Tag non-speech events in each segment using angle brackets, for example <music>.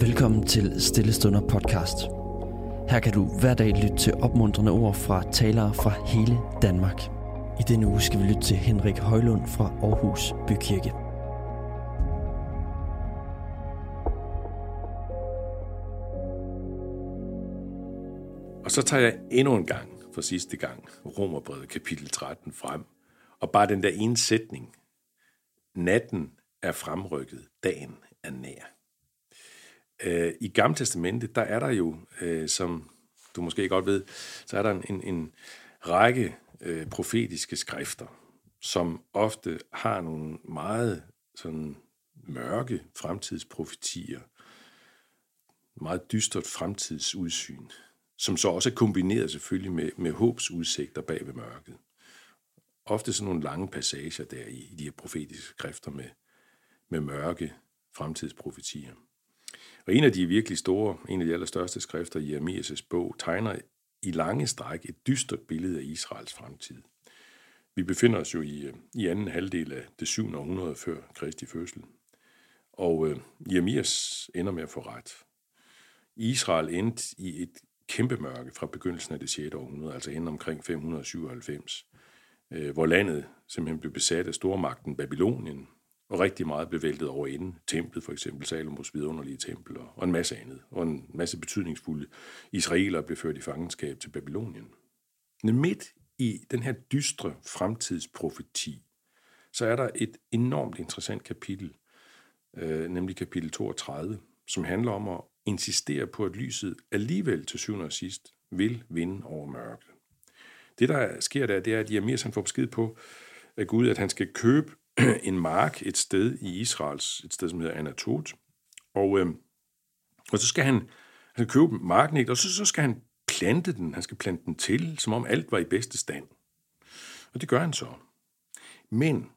Velkommen til Stillestunder podcast. Her kan du hver dag lytte til opmuntrende ord fra talere fra hele Danmark. I denne uge skal vi lytte til Henrik Højlund fra Aarhus Bykirke. Og så tager jeg endnu en gang for sidste gang Romerbrevet kapitel 13 frem. Og bare den der ene sætning. Natten er fremrykket, dagen er nær. Øh, I Gamle Testamente, der er der jo, øh, som du måske godt ved, så er der en, en, en række øh, profetiske skrifter, som ofte har nogle meget sådan mørke fremtidsprofetier, meget dystert fremtidsudsyn, som så også er kombineret selvfølgelig med, med håbsudsigter bag ved mørket. Ofte sådan nogle lange passager der i, i de her profetiske skrifter med, med mørke fremtidsprofetier. Og en af de virkelig store, en af de allerstørste skrifter i Jeremias' bog, tegner i lange stræk et dystert billede af Israels fremtid. Vi befinder os jo i, øh, i anden halvdel af det 7. århundrede før Kristi fødsel. Og øh, Jeremias ender med at få ret. Israel endte i et kæmpe mørke fra begyndelsen af det 6. århundrede, altså inden omkring 597, øh, hvor landet simpelthen blev besat af stormagten Babylonien, og rigtig meget blev væltet over inden. Templet for eksempel, Salomos vidunderlige tempel, og en masse andet, og en masse betydningsfulde israeler blev ført i fangenskab til Babylonien. Men midt i den her dystre fremtidsprofeti, så er der et enormt interessant kapitel, øh, nemlig kapitel 32, som handler om at insistere på, at lyset alligevel til syvende og sidst vil vinde over mørket. Det, der sker der, det er, at Jeremias han får besked på af Gud, at han skal købe <clears throat> en mark et sted i Israels, et sted, som hedder Anatot. Og, øh, og så skal han, han skal købe marken, ikke? og så, så skal han plante den. Han skal plante den til, som om alt var i bedste stand. Og det gør han så. Men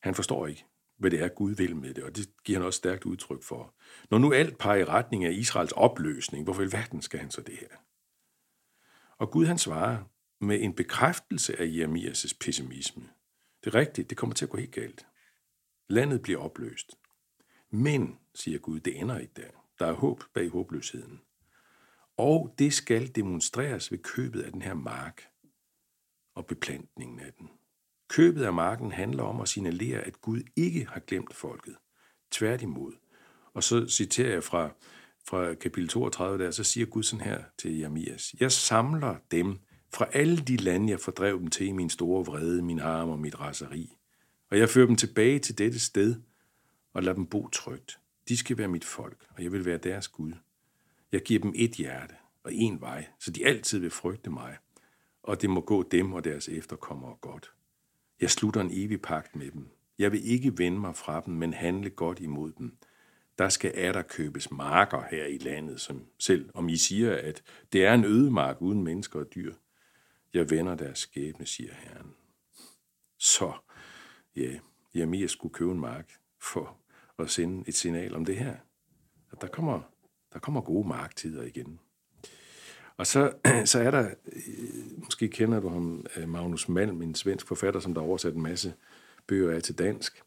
han forstår ikke, hvad det er, Gud vil med det, og det giver han også stærkt udtryk for. Når nu alt peger i retning af Israels opløsning, hvorfor i verden skal han så det her? Og Gud han svarer med en bekræftelse af Jeremias' pessimisme. Det er rigtigt, det kommer til at gå helt galt. Landet bliver opløst. Men, siger Gud, det ender ikke der. Der er håb bag håbløsheden. Og det skal demonstreres ved købet af den her mark og beplantningen af den. Købet af marken handler om at signalere, at Gud ikke har glemt folket. Tværtimod. Og så citerer jeg fra, fra kapitel 32 der, så siger Gud sådan her til Jeremias. Jeg samler dem, fra alle de lande, jeg fordrev dem til i min store vrede, min arm og mit raseri. Og jeg fører dem tilbage til dette sted og lader dem bo trygt. De skal være mit folk, og jeg vil være deres Gud. Jeg giver dem et hjerte og en vej, så de altid vil frygte mig, og det må gå dem og deres efterkommere godt. Jeg slutter en evig pagt med dem. Jeg vil ikke vende mig fra dem, men handle godt imod dem. Der skal er der købes marker her i landet, som selv om I siger, at det er en ødemark uden mennesker og dyr, jeg vender deres skæbne, siger Herren. Så, ja, Jeremias skulle købe en mark for at sende et signal om det her. At der kommer, der kommer gode marktider igen. Og så, <clears throat> så er der, øh, måske kender du ham, øh, Magnus Malm, en svensk forfatter, som der har oversat en masse bøger af til dansk.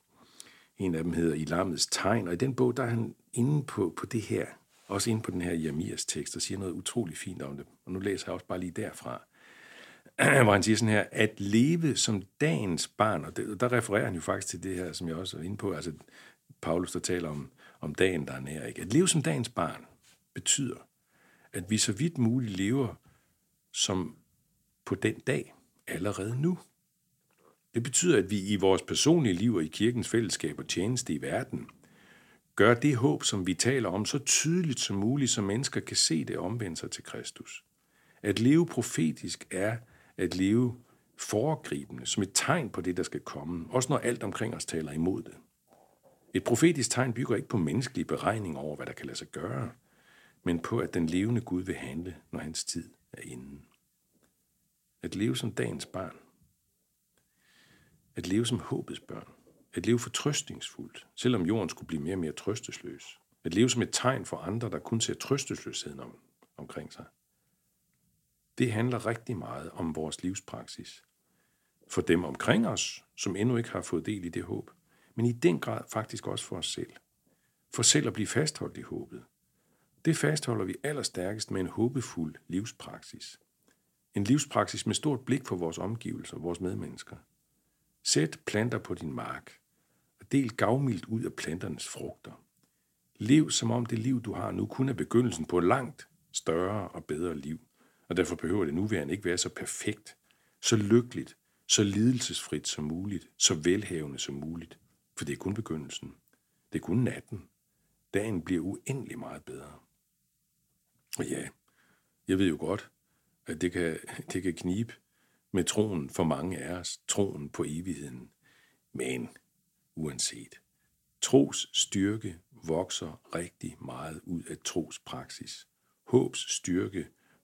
En af dem hedder I lammets tegn, og i den bog, der er han inde på, på det her, også inde på den her Jeremias tekst, og siger noget utrolig fint om det. Og nu læser jeg også bare lige derfra. <clears throat> hvor han siger sådan her, at leve som dagens barn, og det, der refererer han jo faktisk til det her, som jeg også er inde på, altså Paulus, der taler om, om dagen, der er nær. Ikke? At leve som dagens barn betyder, at vi så vidt muligt lever som på den dag, allerede nu. Det betyder, at vi i vores personlige liv og i kirkens fællesskab og tjeneste i verden gør det håb, som vi taler om, så tydeligt som muligt, så mennesker kan se det omvende sig til Kristus. At leve profetisk er at leve foregribende, som et tegn på det, der skal komme, også når alt omkring os taler imod det. Et profetisk tegn bygger ikke på menneskelige beregninger over, hvad der kan lade sig gøre, men på, at den levende Gud vil handle, når hans tid er inde. At leve som dagens barn. At leve som håbets børn. At leve fortrøstningsfuldt, selvom jorden skulle blive mere og mere trøstesløs. At leve som et tegn for andre, der kun ser trøstesløsheden om, omkring sig det handler rigtig meget om vores livspraksis. For dem omkring os, som endnu ikke har fået del i det håb, men i den grad faktisk også for os selv. For selv at blive fastholdt i håbet. Det fastholder vi allerstærkest med en håbefuld livspraksis. En livspraksis med stort blik for vores omgivelser, vores medmennesker. Sæt planter på din mark, og del gavmildt ud af planternes frugter. Lev som om det liv, du har nu, kun er begyndelsen på et langt større og bedre liv. Og derfor behøver det nuværende ikke være så perfekt, så lykkeligt, så lidelsesfrit som muligt, så velhavende som muligt. For det er kun begyndelsen. Det er kun natten. Dagen bliver uendelig meget bedre. Og ja, jeg ved jo godt, at det kan, det kan knibe med troen for mange af os, troen på evigheden. Men uanset, tros styrke vokser rigtig meget ud af tros praksis. Håbs styrke